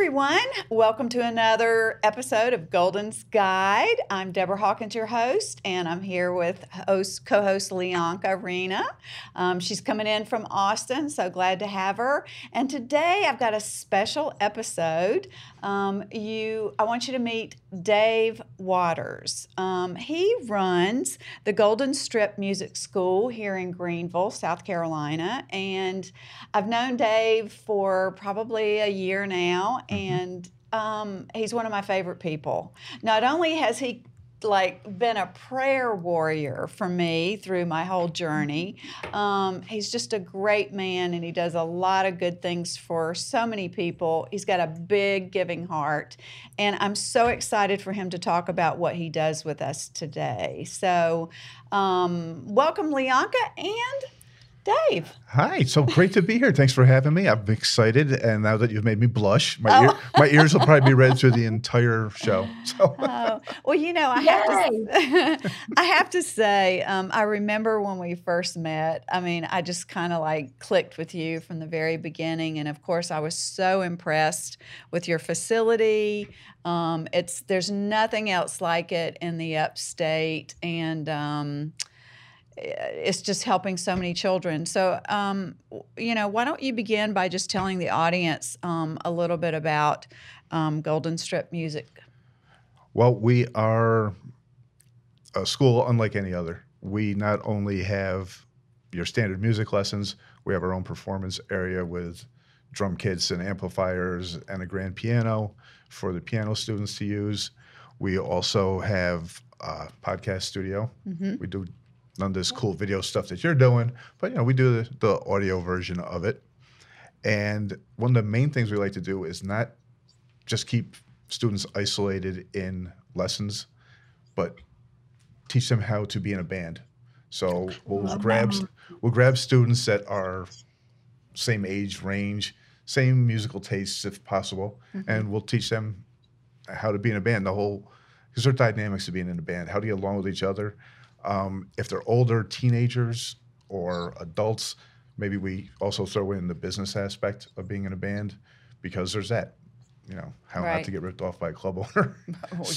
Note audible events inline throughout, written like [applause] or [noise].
everyone. Welcome to another episode of Golden's Guide. I'm Deborah Hawkins, your host, and I'm here with host, co-host Leonka Rena. Um, she's coming in from Austin, so glad to have her. And today I've got a special episode. Um, you, I want you to meet Dave Waters. Um, he runs the Golden Strip Music School here in Greenville, South Carolina, and I've known Dave for probably a year now, and um, he's one of my favorite people. Not only has he like been a prayer warrior for me through my whole journey. Um, he's just a great man and he does a lot of good things for so many people. He's got a big giving heart. And I'm so excited for him to talk about what he does with us today. So, um, welcome, Leonka and Dave. Hi, so great to be here. Thanks for having me. I'm excited, and now that you've made me blush, my Oh. ear, my ears will probably be red through the [laughs] entire show. So Oh, well, you know, I have to. [laughs] I have to say, um, I remember when we first met. I mean, I just kind of like clicked with you from the very beginning, and of course, I was so impressed with your facility. Um, it's there's nothing else like it in the upstate, and um, it's just helping so many children. So, um, you know, why don't you begin by just telling the audience um, a little bit about um, Golden Strip Music? Well, we are a school unlike any other. We not only have your standard music lessons, we have our own performance area with drum kits and amplifiers and a grand piano for the piano students to use. We also have a podcast studio. We do none of this cool video stuff that you're doing, but you know, we do the, the audio version of it. And one of the main things we like to do is not just keep students isolated in lessons, but teach them how to be in a band. So we'll grab we'll grab students that are same age range, same musical tastes if possible, mm-hmm. and we'll teach them how to be in a band. The whole because there are dynamics of being in a band. How to get along with each other. Um, if they're older teenagers or adults, maybe we also throw in the business aspect of being in a band because there's that. You know how not to get ripped off by a club owner. [laughs] [laughs]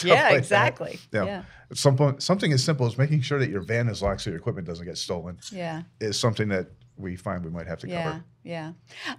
Yeah, like that. exactly. Yeah. Yeah. Some point, something as simple as making sure that your van is locked so your equipment doesn't get stolen Yeah. is something that we find we might have to Yeah, cover. yeah.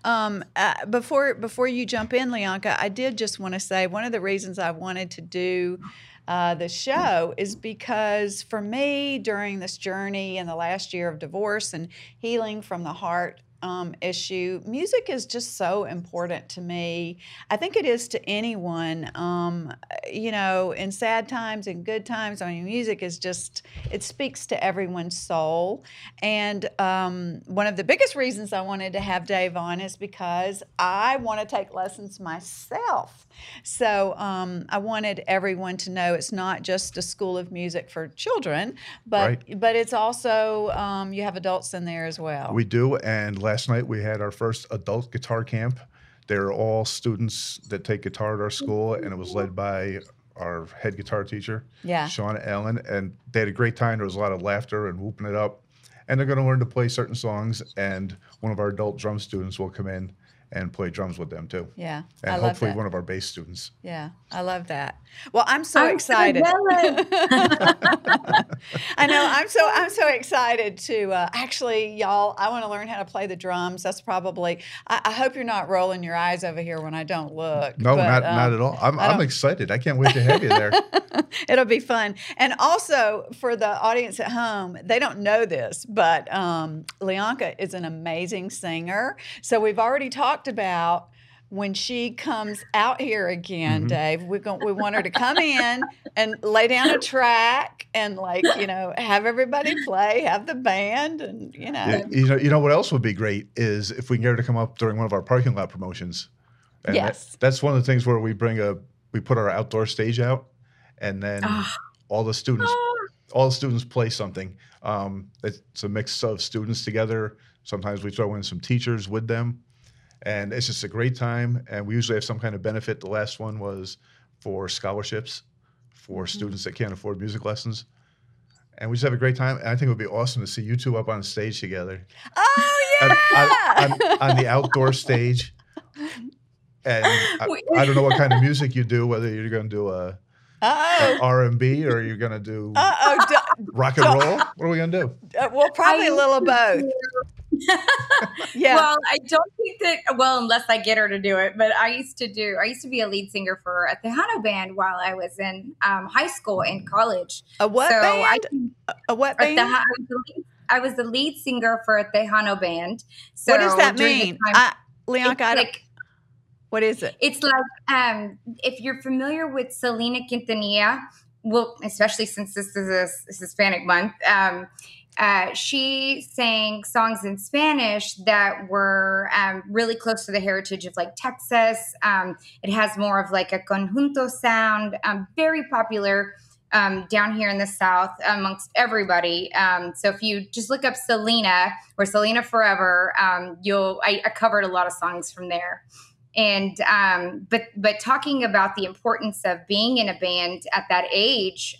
Um, uh, before before you jump in, Leonka, I did just want to say one of the reasons I wanted to do uh, the show is because for me during this journey in the last year of divorce and healing from the heart um, issue, music is just so important to me. I think it is to anyone. Um, you know, in sad times and good times. I mean, music is just it speaks to everyone's soul. And um, one of the biggest reasons I wanted to have Dave on is because I want to take lessons myself. So um, I wanted everyone to know it's not just a school of music for children, but Right. but it's also um, you have adults in there as well. We do. And last night we had our first adult guitar camp. They're all students that take guitar at our school, and it was led by our head guitar teacher, Yeah. Sean Allen. And they had a great time. There was a lot of laughter and whooping it up. And they're going to learn to play certain songs. And one of our adult drum students will come in and play drums with them too. yeah, And I love hopefully that. one of our bass students. Yeah, I love that. Well, I'm so I'm excited. jealous. [laughs] I know. I'm so I'm so excited to uh, actually, y'all. I want to learn how to play the drums. That's probably. I, I hope you're not rolling your eyes over here when I don't look. No, but, not, um, not at all. I'm, I I'm excited. I can't wait to have you there. [laughs] It'll be fun. And also for the audience at home, they don't know this, but um, Leonka is an amazing singer. So we've already talked about when she comes out here again, Mhm. Dave, we're going, we want her to come in and lay down a track and like, you know, have everybody play, have the band and, you know. Yeah, you know, you know what else would be great is if we can get her to come up during one of our parking lot promotions. And that- Yes. that's one of the things where we bring a we put our outdoor stage out, and then Ah. all the students all the students play something. Um, it's a mix of students together. Sometimes we throw in some teachers with them, and it's just a great time. And we usually have some kind of benefit. The last one was for scholarships for students that can't afford music lessons. And we just have a great time. And I think it would be awesome to see you two up on stage together Oh yeah. on, on, on the outdoor stage. [laughs] And I, I don't know what kind of music you do, whether you're going to do a, Uh oh. R and B or you're going to do Uh oh. rock and roll. What are we going to do? Well, probably a little of both. [laughs] Yeah. Well, I don't think that. Well, unless I get her to do it, but I used to do. I used to be a lead singer for a Tejano band while I was in um, high school and college. a what so I, band? A what band? I, was the lead, I was the lead singer for a Tejano band. So what does that mean? time- I, I like what is it? It's like um, if you're familiar with Selena Quintanilla, well, especially since this is a Hispanic month, um, uh, she sang songs in Spanish that were um, really close to the heritage of like Texas. Um, it has more of like a conjunto sound, um, very popular. Um, down here in the South, amongst everybody. Um, so if you just look up Selena or Selena Forever, um, you'll I, I covered a lot of songs from there and but but talking about the importance of being in a band at that age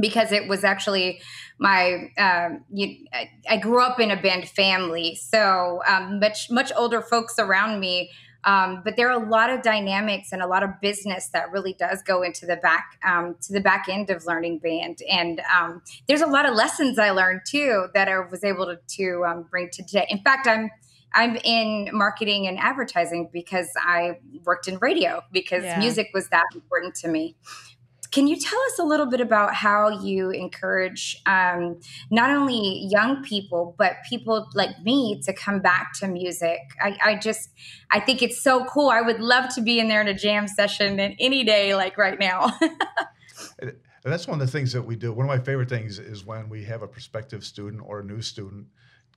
because it was actually my um, you, I, I grew up in a band family so um, much much older folks around me um, but there are a lot of dynamics and a lot of business that really does go into the back um, to the back end of learning band and um, there's a lot of lessons i learned too that i was able to, to um, bring to today in fact i'm I'm in marketing and advertising because I worked in radio because Yeah. music was that important to me. Can you tell us a little bit about how you encourage um, not only young people but people like me to come back to music? I, I just I think it's so cool. I would love to be in there in a jam session and any day like right now. [laughs] And that's one of the things that we do. One of my favorite things is when we have a prospective student or a new student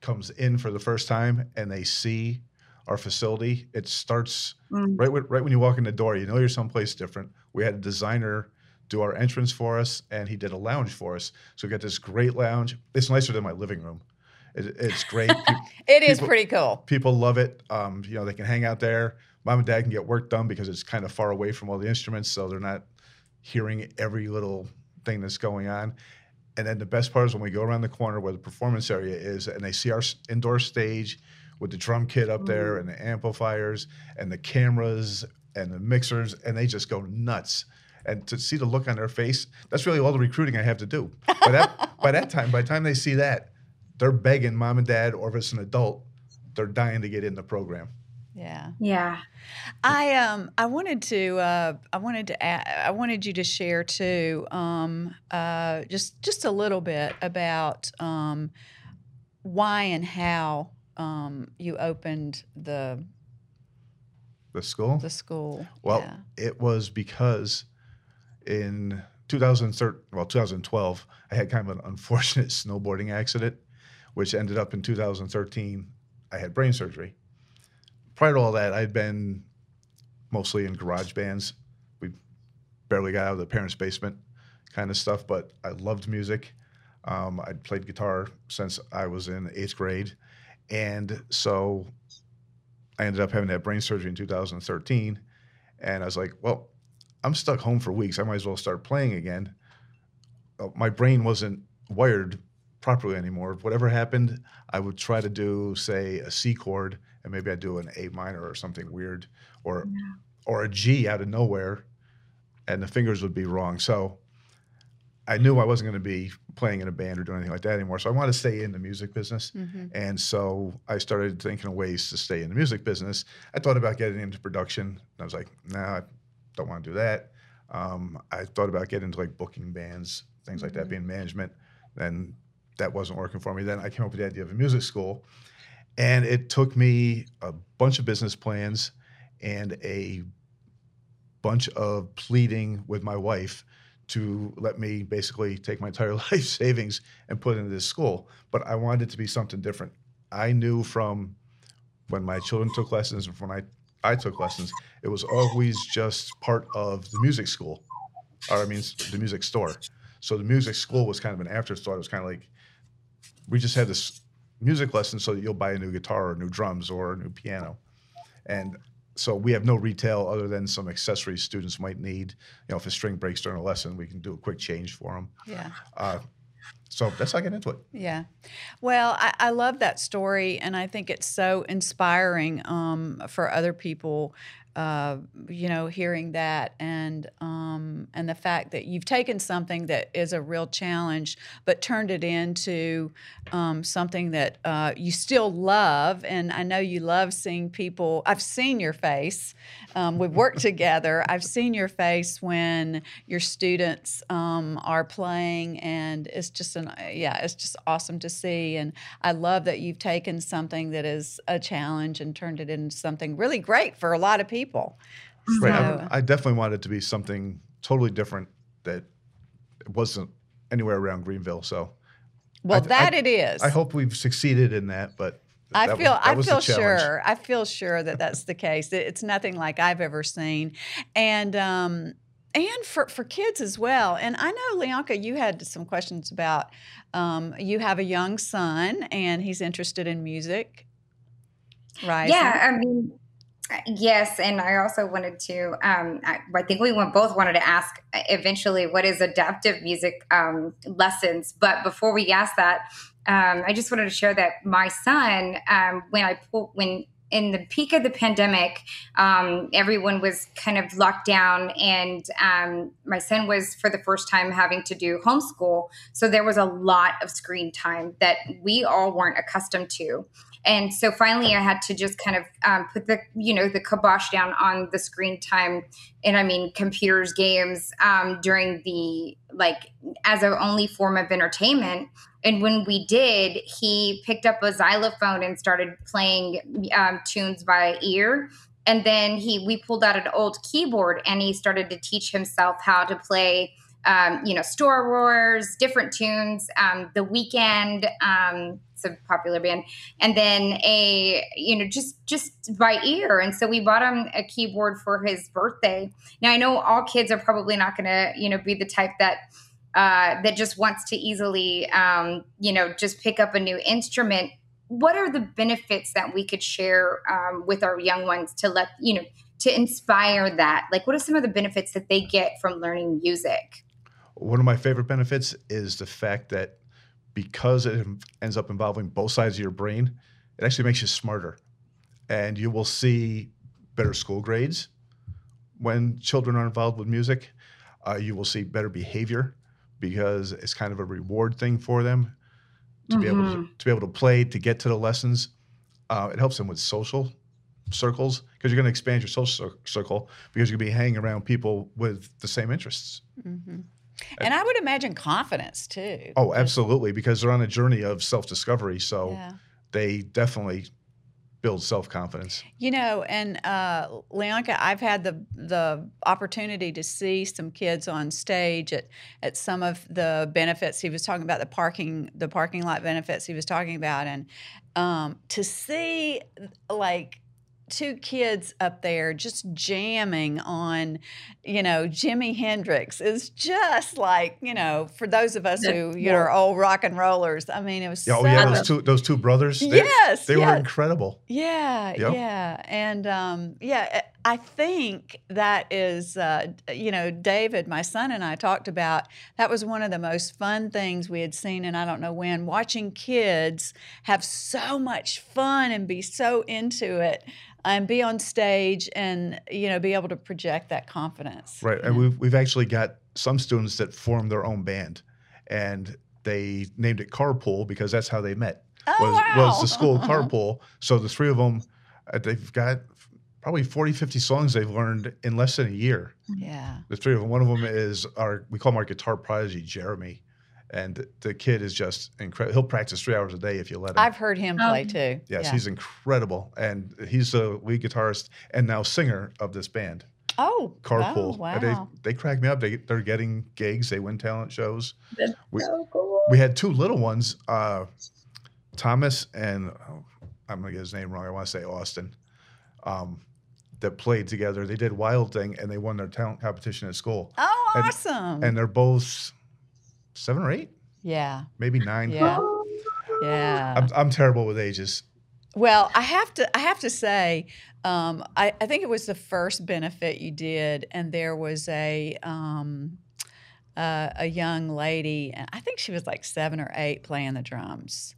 comes in for the first time and they see our facility. It starts Mm. right right when you walk in the door. You know you're someplace different. We had a designer do our entrance for us, and he did a lounge for us. So we got this great lounge. It's nicer than my living room. It, it's great. [laughs] Pe- It is people- pretty cool. people love it. Um, you know, they can hang out there. Mom and dad can get work done because it's kind of far away from all the instruments, so they're not hearing every little thing that's going on. And then the best part is when we go around the corner where the performance area is, and they see our indoor stage with the drum kit up there and the amplifiers and the cameras and the mixers, and they just go nuts. And to see the look on their face, that's really all the recruiting I have to do. By that, by that time, by the time they see that, they're begging mom and dad, or if it's an adult, they're dying to get in the program. Yeah. yeah. I um I wanted to uh I wanted to add, I wanted you to share too um uh just just a little bit about um why and how um you opened the The school. the school. Well, yeah. it was because in 2013, well, 2012, I had kind of an unfortunate [laughs] snowboarding accident, which ended up in 2013. I had brain surgery. Prior to all that, I'd been mostly in garage bands. We barely got out of the parents' basement kind of stuff, but I loved music. Um, I'd played guitar since I was in eighth grade. And so I ended up having that brain surgery in 2013. And I was like, well, I'm stuck home for weeks. I might as well start playing again. Uh, my brain wasn't wired properly anymore. Whatever happened, I would try to do, say, a C chord, and maybe I'd do an A minor or something weird, or or a G out of nowhere, and the fingers would be wrong. So I knew I wasn't going to be playing in a band or doing anything like that anymore. So I wanted to stay in the music business. Mhm. And so I started thinking of ways to stay in the music business. I thought about getting into production. And I was like, nah, I don't want to do that. Um, I thought about getting into like booking bands, things like that, being management. Then that wasn't working for me. Then I came up with the idea of a music school. And it took me a bunch of business plans and a bunch of pleading with my wife to let me basically take my entire [laughs] life savings and put into this school. But I wanted it to be something different. I knew from when my children took lessons and when I, I took lessons, it was always just part of the music school, or I mean, the music store. So the music school was kind of an afterthought. It was kind of like we just had this music lesson so that you'll buy a new guitar or new drums or a new piano. and so we have no retail other than some accessories students might need. You know, if a string breaks during a lesson, we can do a quick change for them. Yeah. Uh, so that's how I get into it. Yeah. Well, I, I love that story, and I think it's so inspiring um, for other people. Uh, you know, hearing that and um, and the fact that you've taken something that is a real challenge, but turned it into um, something that uh, you still love. And I know you love seeing people. I've seen your face. Um, we've worked [laughs] together. I've seen your face when your students um, are playing, and it's just an yeah, it's just awesome to see. And I love that you've taken something that is a challenge and turned it into something really great for a lot of people. Right. So- I, I definitely wanted it to be something totally different that wasn't anywhere around Greenville. So Well, I- that I- it is. I hope we've succeeded in that. But I that feel was, I feel sure. I feel sure that that's the case. It's nothing like I've ever seen, and um, and for for kids as well. And I know Leonka, you had some questions about. Um, you have a young son, and he's interested in music. Right. Yeah, I mean, yes, and I also wanted to. Um, I, I think we both wanted to ask uh, eventually what is adaptive music um, lessons. But before we ask that, um, I just wanted to share that my son, um, when I when in the peak of the pandemic, um, everyone was kind of locked down, and um, my son was for the first time having to do homeschool. So there was a lot of screen time that we all weren't accustomed to. And so finally, I had to just kind of um, put the you know the kibosh down on the screen time, and I mean computers, games um, during the like as a only form of entertainment. And when we did, he picked up a xylophone and started playing um, tunes by ear. And then he we pulled out an old keyboard and he started to teach himself how to play um, you know, Star Wars, different tunes, um, The Weeknd, um, it's a popular band, and then a, you know, just just by ear. And so we bought him a keyboard for his birthday. Now I know all kids are probably not going to, you know, be the type that uh, that just wants to easily, um, you know, just pick up a new instrument. What are the benefits that we could share um, with our young ones to let you know to inspire that? Like, what are some of the benefits that they get from learning music? One of my favorite benefits is the fact that because it ends up involving both sides of your brain, it actually makes you smarter. And you will see better school grades when children are involved with music. Uh, you will see better behavior because it's kind of a reward thing for them to be able to, to be able to play to get to the lessons. Uh, it helps them with social circles because you're going to expand your social circle because you're going to be hanging around people with the same interests. hmm And I would imagine confidence too. Oh, absolutely, because they're on a journey of self discovery. So Yeah. they definitely build self confidence. You know, and uh, Leonka, I've had the the opportunity to see some kids on stage at at some of the benefits he was talking about the parking the parking lot benefits he was talking about, and um, to see like two kids up there just jamming on, you know, Jimi Hendrix is just like you know for those of us who you know are old rock and rollers. I mean, it was Yeah, oh yeah, those two those two brothers. They, yes, they were incredible. Yeah, Yep. yeah, and um, yeah, I think that is, uh, you know, David, my son, and I talked about that was one of the most fun things we had seen, and I don't know when, watching kids have so much fun and be so into it, and be on stage and you know be able to project that confidence. Right, and we've we've actually got some students that formed their own band, and they named it Carpool because that's how they met. Oh, was wow. was the school [laughs] carpool. So the three of them, uh, they've got probably 40, 50 songs they've learned in less than a year. Yeah. The three of them. One of them is our we call him our guitar prodigy, Jeremy, and the kid is just incredible. He'll practice three hours a day if you let him. I've heard him play Um, too. yes, yeah. he's incredible, and he's the lead guitarist and now singer of this band, oh Carpool. Wow. Wow. They they crack me up. They they're getting gigs. They win talent shows. That's We- so cool. We had two little ones, uh, Thomas and oh, I'm gonna get his name wrong. I want to say Austin. Um, that played together. They did Wild Thing and they won their talent competition at school. Oh, and- awesome. And they're both seven or eight, yeah. maybe nine. Yeah. Yeah. I'm, I'm terrible with ages. Well, I have to. I have to say, um, I, I think it was the first benefit you did, and there was a um, uh, a young lady, and I think she was like seven or eight, playing the drums,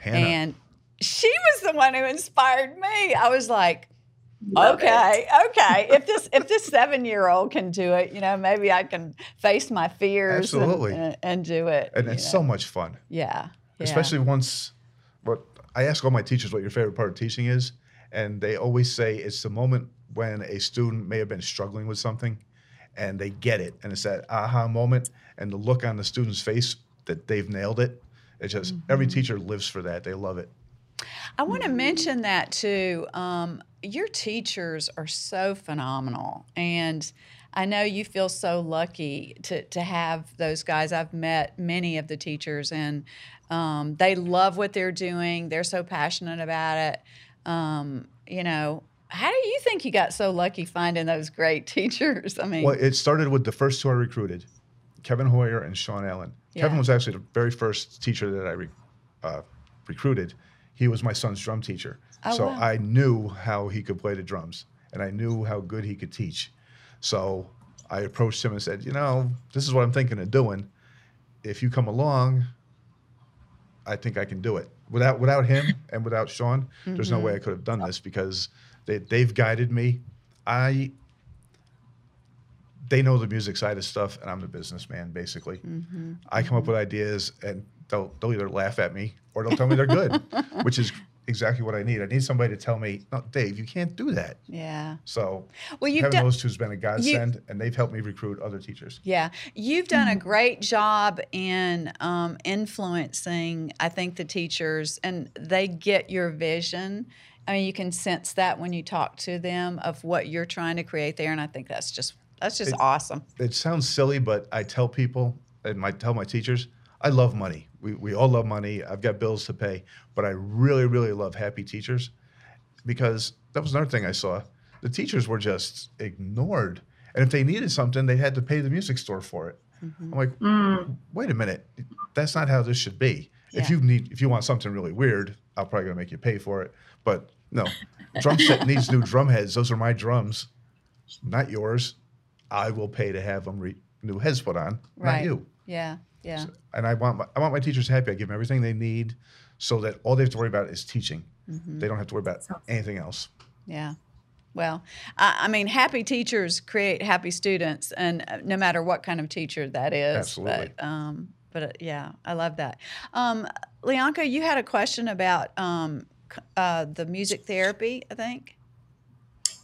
Hannah. and she was the one who inspired me. I was like, Love it. okay, okay. If this if this seven year old can do it, you know, maybe I can face my fears and- Absolutely. and, and do it. and it's know. so much fun. yeah, yeah. especially once what I ask all my teachers what your favorite part of teaching is, and they always say it's the moment when a student may have been struggling with something and they get it and it's that aha moment and the look on the student's face that they've nailed it. It's just every mm-hmm. teacher lives for that. They love it. I want to mention that too. Um, your teachers are so phenomenal, and I know you feel so lucky to to have those guys. I've met many of the teachers, and um, they love what they're doing. They're so passionate about it. Um, you know, how do you think you got so lucky finding those great [laughs] teachers? I mean, Well, it started with the first two I recruited, Kevin Hoyer and Sean Allen. Kevin was actually the very first teacher that I re- uh, recruited. He was my son's drum teacher. Oh, so wow. I knew how he could play the drums and I knew how good he could teach. So I approached him and said, You know, this is what I'm thinking of doing. If you come along, I think I can do it. Without without him [laughs] and without Sean, there's no way Mm-hmm. I could have done this because they, they've guided me. I they know the music side of stuff, and I'm the businessman. Basically, Mm-hmm. I come up with ideas, and they'll they'll either laugh at me or they'll tell me they're good, [laughs] which is exactly what I need. I need somebody to tell me, "No, Dave, you can't do that." yeah. So Well, you've having done. those two's been a godsend, and they've helped me recruit other teachers. Yeah, you've done a great job in um, influencing, I think, the teachers, and they get your vision. I mean, you can sense that when you talk to them of what you're trying to create there, and I think that's just that's just It- awesome. It sounds silly, but I tell people and I tell my teachers, I love money. We we all love money. I've got bills to pay, but I really really love happy teachers because that was another thing I saw. The teachers were just ignored, and if they needed something, they had to pay the music store for it. Mm-hmm. I'm like, wait a minute, that's not how this should be. If you need, if you want something really weird, I'm probably gonna make you pay for it. But no, drum set needs new drum heads. Those are my drums, not yours. I will pay to have them re- new heads put on, Right. not you. Yeah, yeah, And I want my, I want my teachers happy. I give them everything they need, so that all they have to worry about is teaching. Mm-hmm. They don't have to worry about anything else. yeah. Well, I, I mean, happy teachers create happy students, and uh, no matter what kind of teacher that is. Absolutely. But, um, but uh, yeah, I love that. Um, Leonka, you had a question about um, uh, the music therapy, I think.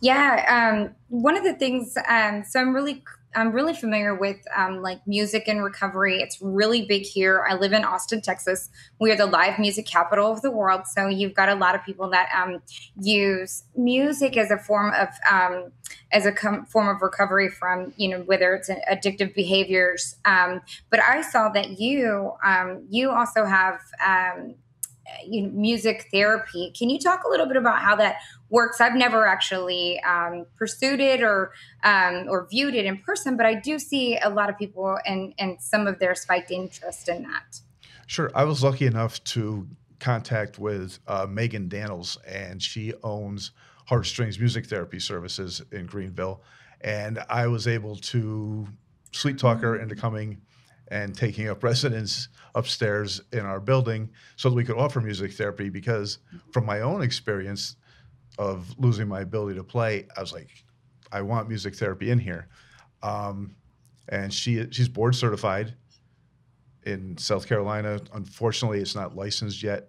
Yeah, um, one of the things. Um, so I'm really, I'm really familiar with um, like music and recovery. It's really big here. I live in Austin, Texas. We are the live music capital of the world. So you've got a lot of people that um, use music as a form of, um, as a com- form of recovery from, you know, whether it's addictive behaviors. Um, but I saw that you, um, you also have. You know, music therapy. Can you talk a little bit about how that works? I've never actually um, pursued it or um, or viewed it in person, but I do see a lot of people and and some of their spiked interest in that. Sure. I was lucky enough to contact with uh, Megan Daniels, and she owns Heartstrings Music Therapy Services in Greenville. And I was able to sweet talk her into coming and taking up residence upstairs in our building so that we could offer music therapy because from my own experience of losing my ability to play, I was like, I want music therapy in here. Um, and she she's board certified in South Carolina. Unfortunately, it's not licensed yet.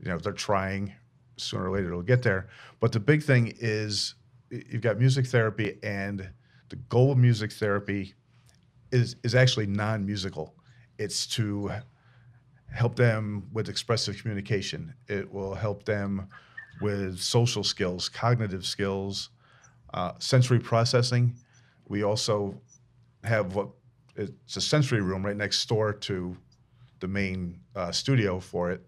You know, they're trying. Sooner or later, it'll get there. But the big thing is you've got music therapy, and the goal of music therapy is is actually non-musical. It's to help them with expressive communication. It will help them with social skills, cognitive skills, uh, sensory processing. We also have what it's a sensory room right next door to the main uh, studio for it.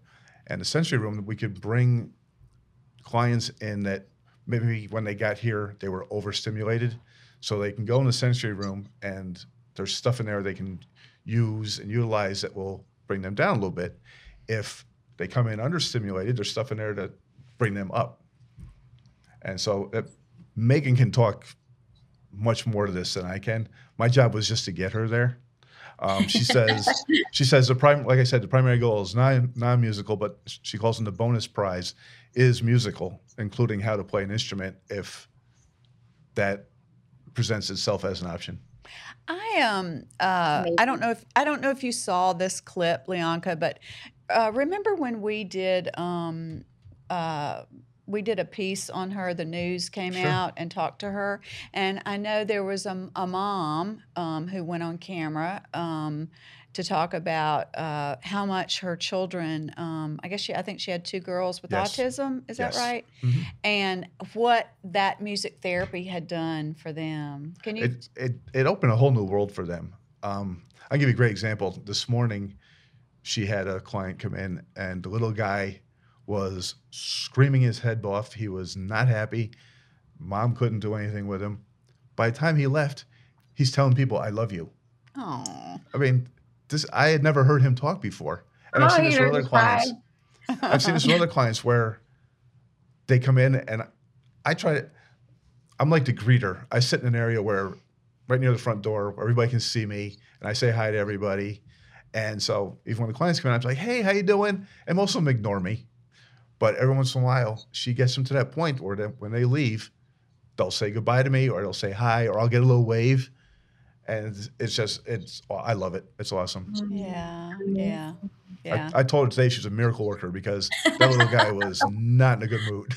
And the sensory room, we could bring clients in that maybe when they got here, they were overstimulated. So they can go in the sensory room and there's stuff in there they can use and utilize that will bring them down a little bit. If they come in understimulated, there's stuff in there that bring them up. And so uh, Megan can talk much more to this than I can. My job was just to get her there. Um, she says [laughs] she says the prime like I said the primary goal is non non musical, but she calls them the bonus prize is musical, including how to play an instrument if that presents itself as an option. I um uh, I don't know if I don't know if you saw this clip, Leonka, but uh, remember when we did um uh we did a piece on her. The news came Sure. out and talked to her, and I know there was a, a mom um, who went on camera um, to talk about uh, how much her children. Um, I guess she, I think she had two girls with Yes. autism. Is that Yes. right? Mhm. And what that music therapy had done for them. Can you? it, it it opened a whole new world for them. Um, I'll give you a great example. This morning, she had a client come in, and the little guy was screaming his head off. He was not happy. Mom couldn't do anything with him. By the time he left, he's telling people, "I love you." Oh. I mean, this I had never heard him talk before, and I've Oh, seen this with other clients. I've seen this with other [laughs] clients where they come in and I try. I'm like the greeter. I sit in an area where, right near the front door, where everybody can see me, and I say hi to everybody. And so even when the clients come in, I'm like, "Hey, how you doing?" And most of them ignore me, but every once in a while, she gets them to that point where they, when they leave, they'll say goodbye to me, or they'll say hi, or I'll get a little wave, and it's, it's just it's. Oh, I love it. It's awesome. Mm-hmm. Yeah, yeah, yeah. I, I told her today she's a miracle worker because that little guy was [laughs] not in a good mood.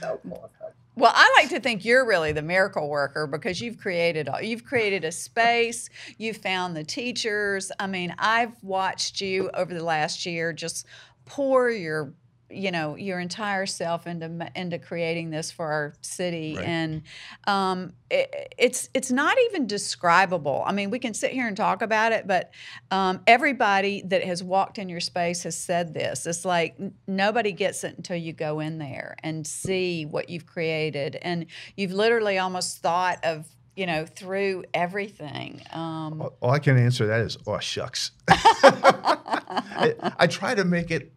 So more well, I like to think you're really the miracle worker because you've created all- you've created a space. You've found the teachers. I mean, I've watched you over the last year just pour your you know your entire self into into creating this for our city Right. and um, it, it's it's not even describable i mean we can sit here and talk about it but um, everybody that has walked in your space has said this it's like n- nobody gets it until you go in there and see what you've created and you've literally almost thought of you know through everything um, all, all I can answer that is, oh shucks. [laughs] I, I try to make it.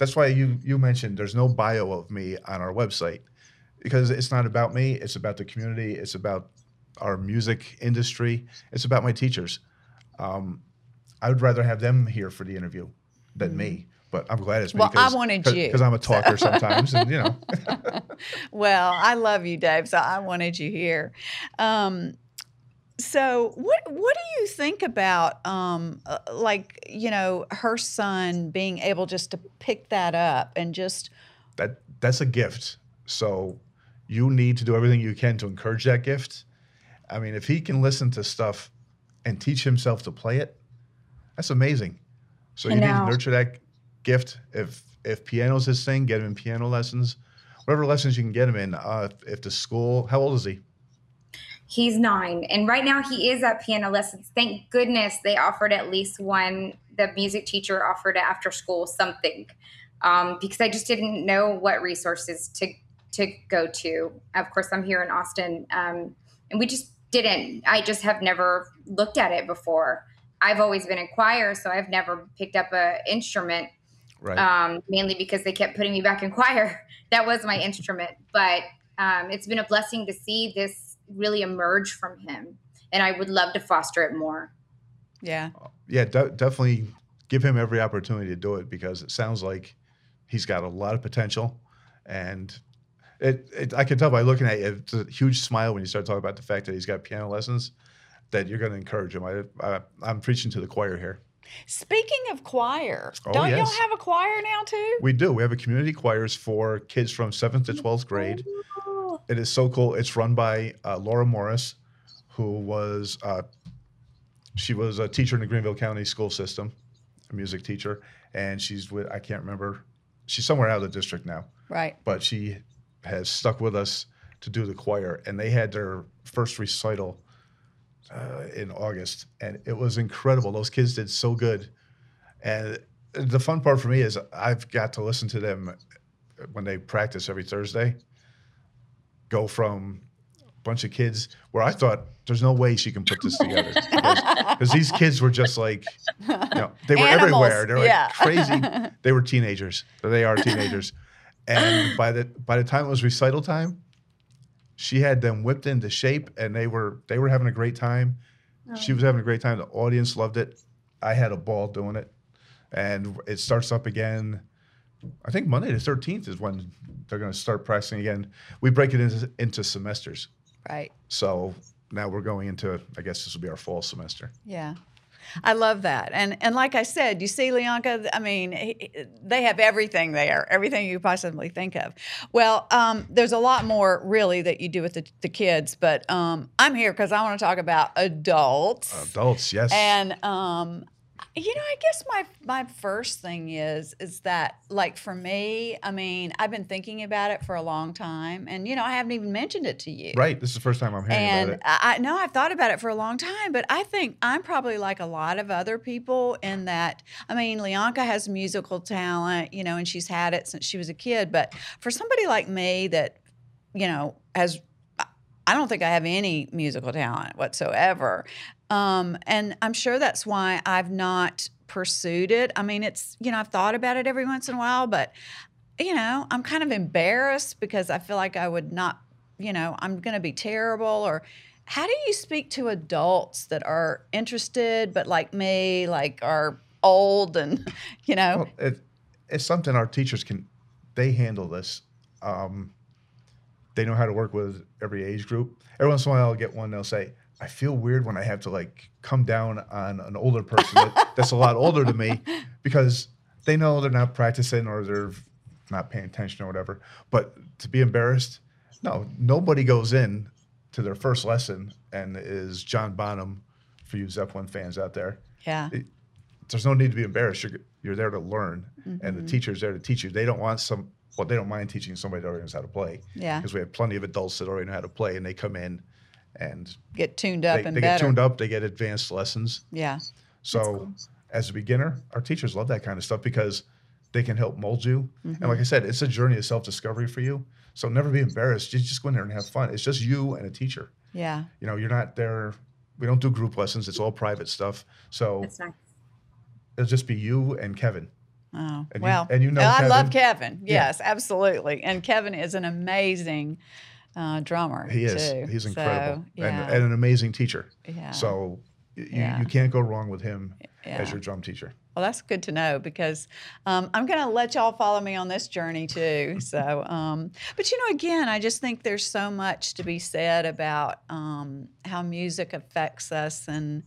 That's why you you mentioned there's no bio of me on our website because it's not about me. It's about the community. It's about our music industry. It's about my teachers. Um, I would rather have them here for the interview than me. But I'm glad it's me. Mm-hmm. Well, I wanted you, because I'm a talker sometimes, and you know. [laughs] well, I love you, Dave, so I wanted you here. Um, so, what what do you think about, um, uh, like you know, her son being able just to pick that up and just that that's a gift. So you need to do everything you can to encourage that gift. I mean, if he can listen to stuff and teach himself to play it, that's amazing. So I you need to nurture that gift. If if piano's his thing, get him in piano lessons, whatever lessons you can get him in. Uh, if, if the school, how old is he? He's nine, and right now he is at piano lessons. Thank goodness they offered at least one. The music teacher offered after school something, um, because I just didn't know what resources to to go to. Of course, I'm here in Austin, um, and we just didn't. I just have never looked at it before. I've always been in choir, so I've never picked up a instrument Right. um, mainly because they kept putting me back in choir. [laughs] That was my instrument. But um, it's been a blessing to see this really emerge from him. And I would love to foster it more. yeah, uh, yeah, de- definitely give him every opportunity to do it because it sounds like he's got a lot of potential, and it, it I can tell by looking at you, it's a huge smile when you start talking about the fact that he's got piano lessons. That you're going to encourage him. I, I, I'm preaching to the choir here. Speaking of choir, Oh, don't y'all have a choir now too? We do. We have a community choirs for kids from seventh to twelfth grade. Oh, It is so cool. It's run by uh, Laura Morris, who was uh, she was a teacher in the Greenville County school system, a music teacher, and she's with I can't remember. She's somewhere out of the district now, Right. but she has stuck with us to do the choir, and they had their first recital uh, in August, and it was incredible. Those kids did so good, and the fun part for me is I've got to listen to them when they practice every Thursday. Go from a bunch of kids where I thought there's no way she can put this together because these kids were just like, you know, they were Animals, everywhere. They're like yeah. crazy. They were teenagers. They are teenagers, and by the by the time it was recital time, she had them whipped into shape, and they were they were having a great time. She was having a great time. The audience loved it. I had a ball doing it, and it starts up again. I think Monday the thirteenth is when they're going to start practicing again. We break it into into semesters, Right. so now we're going into. I guess this will be our fall semester. Yeah. I love that. And and like I said, you see Leonka, I mean, he- they have everything there, everything you possibly think of. Well, um, there's a lot more really that you do with the, the kids, but um, I'm here because I want to talk about adults. Adults, yes. And um, you know, I guess my my first thing is is that like for me, I mean, I've been thinking about it for a long time, and you know, I haven't even mentioned it to you. right. This is the first time I'm hearing And about it. I I know I've thought about it for a long time, but I think I'm probably like a lot of other people in that. I mean, Leonka has musical talent, you know, and she's had it since she was a kid. But for somebody like me that, you know, has, I don't think I have any musical talent whatsoever. Um, and I'm sure that's why I've not pursued it. I mean, it's, you know, I've thought about it every once in a while, but, you know, I'm kind of embarrassed because I feel like I would not, you know, I'm going to be terrible or, how do you speak to adults that are interested but like me like are old and [laughs] you know Well, it, it's something our teachers can. They handle this. Um, they know how to work with every age group. Every once in a while, I'll get one. They'll say, "I feel weird when I have to like come down on an older person that, [laughs] that's a lot older than me because they know they're not practicing or they're not paying attention or whatever." But to be embarrassed, no, nobody goes in to their first lesson and is John Bonham for you Zeppelin fans out there yeah there's no need to be embarrassed. You're, you're there to learn, and Mm-hmm. the teacher's there to teach you. They don't want some, well, they don't mind teaching somebody that already knows how to play. Yeah. Because we have plenty of adults that already know how to play, and they come in and get tuned up they, and they get tuned up, they get advanced lessons. yeah So, as a beginner, our teachers love that kind of stuff because they can help mold you. Mm-hmm. And like I said, it's a journey of self discovery for you. So, never be embarrassed. You just go in there and have fun. It's just you and a teacher. yeah You know, you're not there. We don't do group lessons, it's all private stuff. So, nice. it'll just be you and Kevin. oh And you- well and you know i love Kevin. kevin Yeah. yes absolutely and kevin is an amazing uh, drummer He is. too. He's So, incredible yeah and, and an amazing teacher. yeah So you, Yeah. you can't go wrong with him Yeah. as your drum teacher. Well, that's good to know because um, I'm going to let y'all follow me on this journey too. [laughs] So, um, but you know, again, I just think there's so much to be said about um, how music affects us, and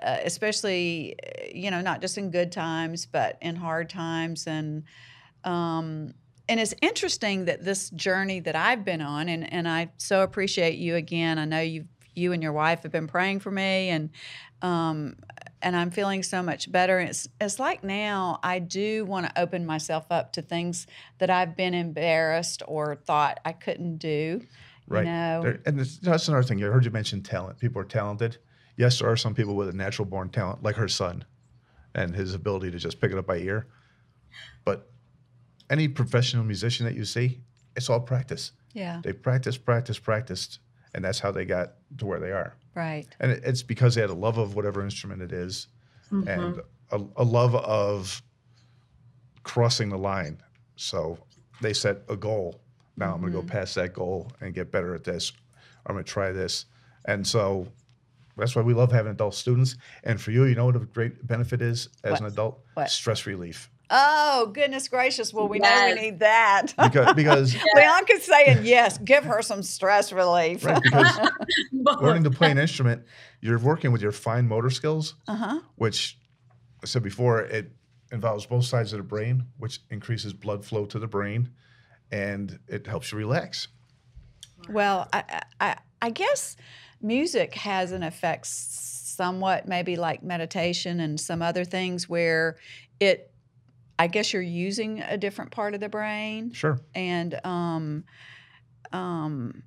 uh, especially, you know, not just in good times, but in hard times, and um, and it's interesting that this journey that I've been on, and and I so appreciate you again. I know you you and your wife have been praying for me, and um, and I'm feeling so much better. It's it's like now I do want to open myself up to things that I've been embarrassed or thought I couldn't do. Right. You know, and this, that's another thing. I heard you mention talent. People are talented. Yes, there are some people with a natural born talent, like her son and his ability to just pick it up by ear. But any professional musician that you see, it's all practice. yeah, They practice, practice, practiced, and that's how they got to where they are. right, and it's because they had a love of whatever instrument it is, mm-hmm. and a, a love of crossing the line. So they set a goal. Now I'm going to go mm-hmm. past that goal and get better at this. I'm going to try this, and so that's why we love having adult students. And for you, you know what a great benefit is as What? an adult? What? Stress relief. Oh goodness gracious! Well, we know we need that. Because because [laughs] Bianca's saying yes. Give her some stress relief. right because [laughs] learning to play an instrument, you're working with your fine motor skills. Uh huh. which I said before, it involves both sides of the brain, which increases blood flow to the brain, and it helps you relax. Well, I, I, I guess music has an effect somewhat, maybe like meditation and some other things where it, I guess you're using a different part of the brain. Sure. And, um, um,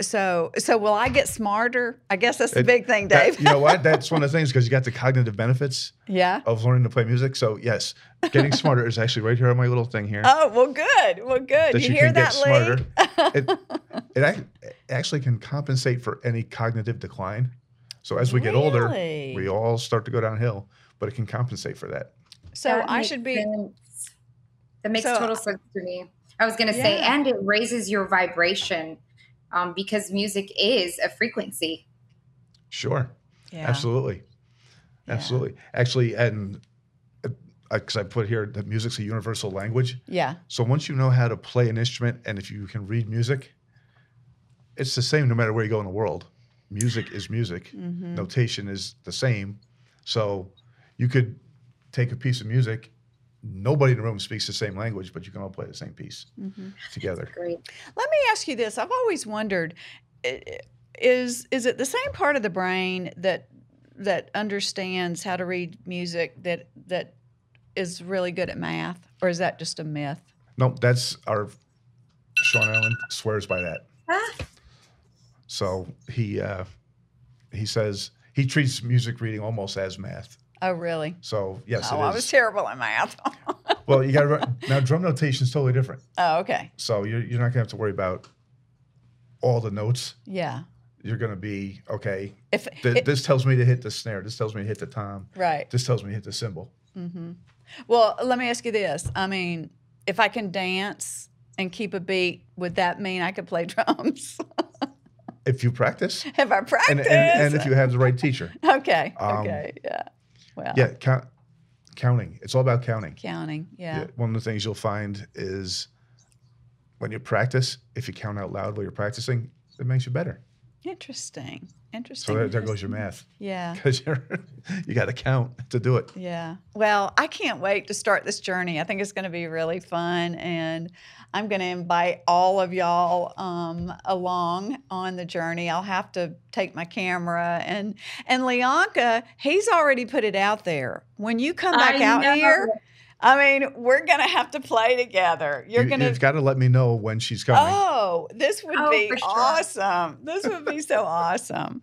so, so will I get smarter? I guess that's the It- big thing, That- Dave. you know what? That's [laughs] one of the things because you got the cognitive benefits yeah. of learning to play music. So yes, getting smarter is actually right here on my little thing here. Oh, well, good. Well, good. that you, you, hear that, get smarter. It, [laughs] it it actually can compensate for any cognitive decline. So as we get older, we all start to go downhill, but it can compensate for that. So That I makes should be. sense. That makes So- total sense to me. I was going to say, and it raises your vibration um, because music is a frequency. Sure. Yeah. Absolutely. Yeah. Absolutely. Actually, and because I put here that music's a universal language. Yeah. So once you know how to play an instrument and if you can read music, it's the same no matter where you go in the world. Music is music. Mhm. Notation is the same. So you could take a piece of music. Nobody in the room speaks the same language, but you can all play the same piece Mhm. together. Great. Let me ask you this. I've always wondered is is it the same part of the brain that that understands how to read music that that is really good at math or is that just a myth? No, that's our Sean Allen swears by that. So he uh, he says he treats music reading almost as math. Oh, really? So yes, oh, it I was terrible at math. [laughs] well, you got to now drum notation is totally different. oh, okay. So you're you're not gonna have to worry about all the notes. Yeah. You're gonna be okay. If Th- it- this tells me to hit the snare. This tells me to hit the tom. right. This tells me to hit the cymbal. Mm-hmm. Well, let me ask you this. I mean, if I can dance and keep a beat, would that mean I could play [laughs] drums? If you practice, Have I practiced? and, and, and if you have the right teacher, [laughs] okay. Um, okay. Yeah. Well. yeah, count, counting. It's all about counting. Counting. Yeah. Yeah, One of the things you'll find is when you practice, if you count out loud while you're practicing, it makes you better. Interesting. Interesting. So there, there goes your math Yeah. [laughs] because you're you got to count to do it. Yeah. Well, I can't wait to start this journey. I think it's going to be really fun. And I'm going to invite all of y'all um, along on the journey. I'll have to take my camera. And, and Leonka, he's already put it out there. When you come back I out know. here, I mean, we're going to have to play together. You're you, going to. You've got to let me know when she's coming. Oh, this would Oh, be sure. awesome. This would be so awesome.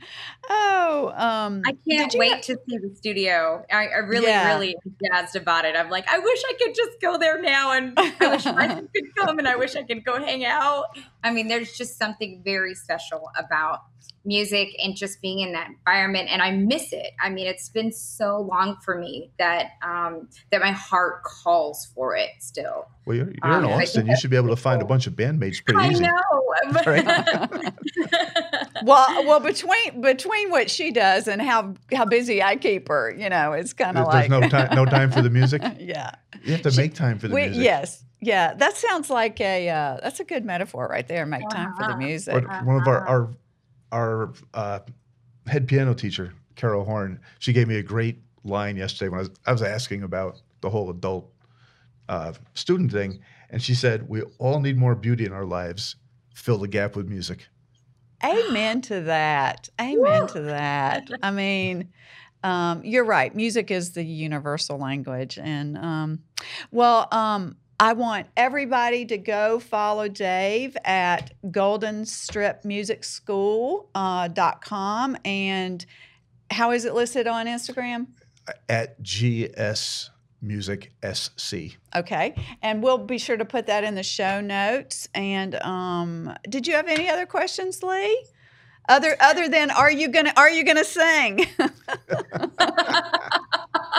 Oh, um, I can't wait ha- to see the studio. I, I really, Yeah. really am jazzed about it. I'm like, I wish I could just go there now, and I wish Bryson [laughs] could come, and I wish I could go hang out. I mean, there's just something very special about music and just being in that environment, and I miss it. I mean, it's been so long for me that um, that my heart calls for it still. Well, you're, you're in Um, I think Austin. You should be able to find a bunch of bandmates pretty I easy. know. [laughs] [laughs] well, well, between between what she does and how how busy I keep her, you know, it's kind There- of There's like no time, no time for the music. [laughs] yeah. You have to She- make time for the We, music. yes, yeah. That sounds like a uh, that's a good metaphor right there. Make time for the Uh-huh. music. One of our Uh-huh. our our uh, head piano teacher, Carol Horn, she gave me a great line yesterday when I was, I was asking about the whole adult uh, student thing, and she said, "We all need more beauty in our lives. Fill the gap with music." Amen to that. Amen to that. I mean, um, you're right. Music is the universal language. And, um, well, um, I want everybody to go follow Dave at goldenstripmusicschool.com. Uh, dot com. and how is it listed on Instagram? At GS Music SC. Okay. And we'll be sure to put that in the show notes. And um, did you have any other questions, Lee? Other other than are you gonna are you gonna sing? [laughs] [laughs]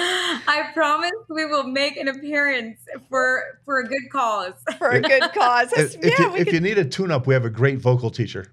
[laughs] I promise we will make an appearance for for a good cause. [laughs] for a good cause. If, That's- if you, if could you need a tune-up, we have a great vocal teacher.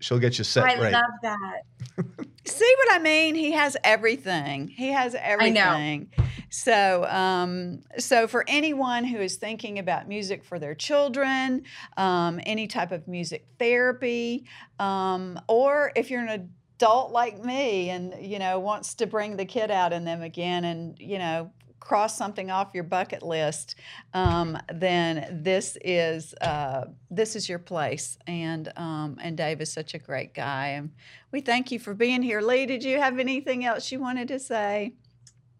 She'll get you set I right. love that. [laughs] see what I mean. He has everything. He has know. everything. So, um, so for anyone who is thinking about music for their children, um, any type of music therapy, um, or if you're an adult like me and you know wants to bring the kid out in them again, and you know cross something off your bucket list, um, then this is uh, this is your place. And um, and Dave is such a great guy, and we thank you for being here. Lee, did you have anything else you wanted to say?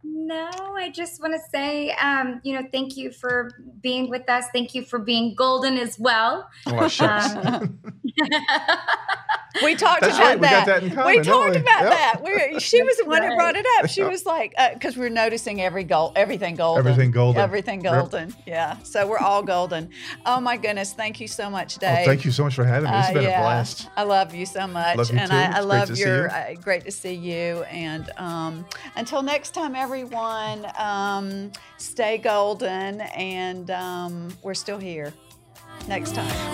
No, I just want to say, um, you know, thank you for being with us. Thank you for being golden as well. Oh, shucks. Um, [laughs] [laughs] we talked That's about right, we got that. that in we common, don't talked we? about Yep. that. We, she was the one who brought it up. She was like, because we're noticing every gold, everything golden, Everything golden. everything Yep. golden. Yeah, so we're all golden. Oh my goodness, thank you so much, Dave. Well, thank you so much for having me. It's Uh, been yeah, a blast. I love you so much, Love you and too. I, I love your. you. Uh, great to see you. And um, until next time, everyone, um, stay golden, and um, we're still here. Next time.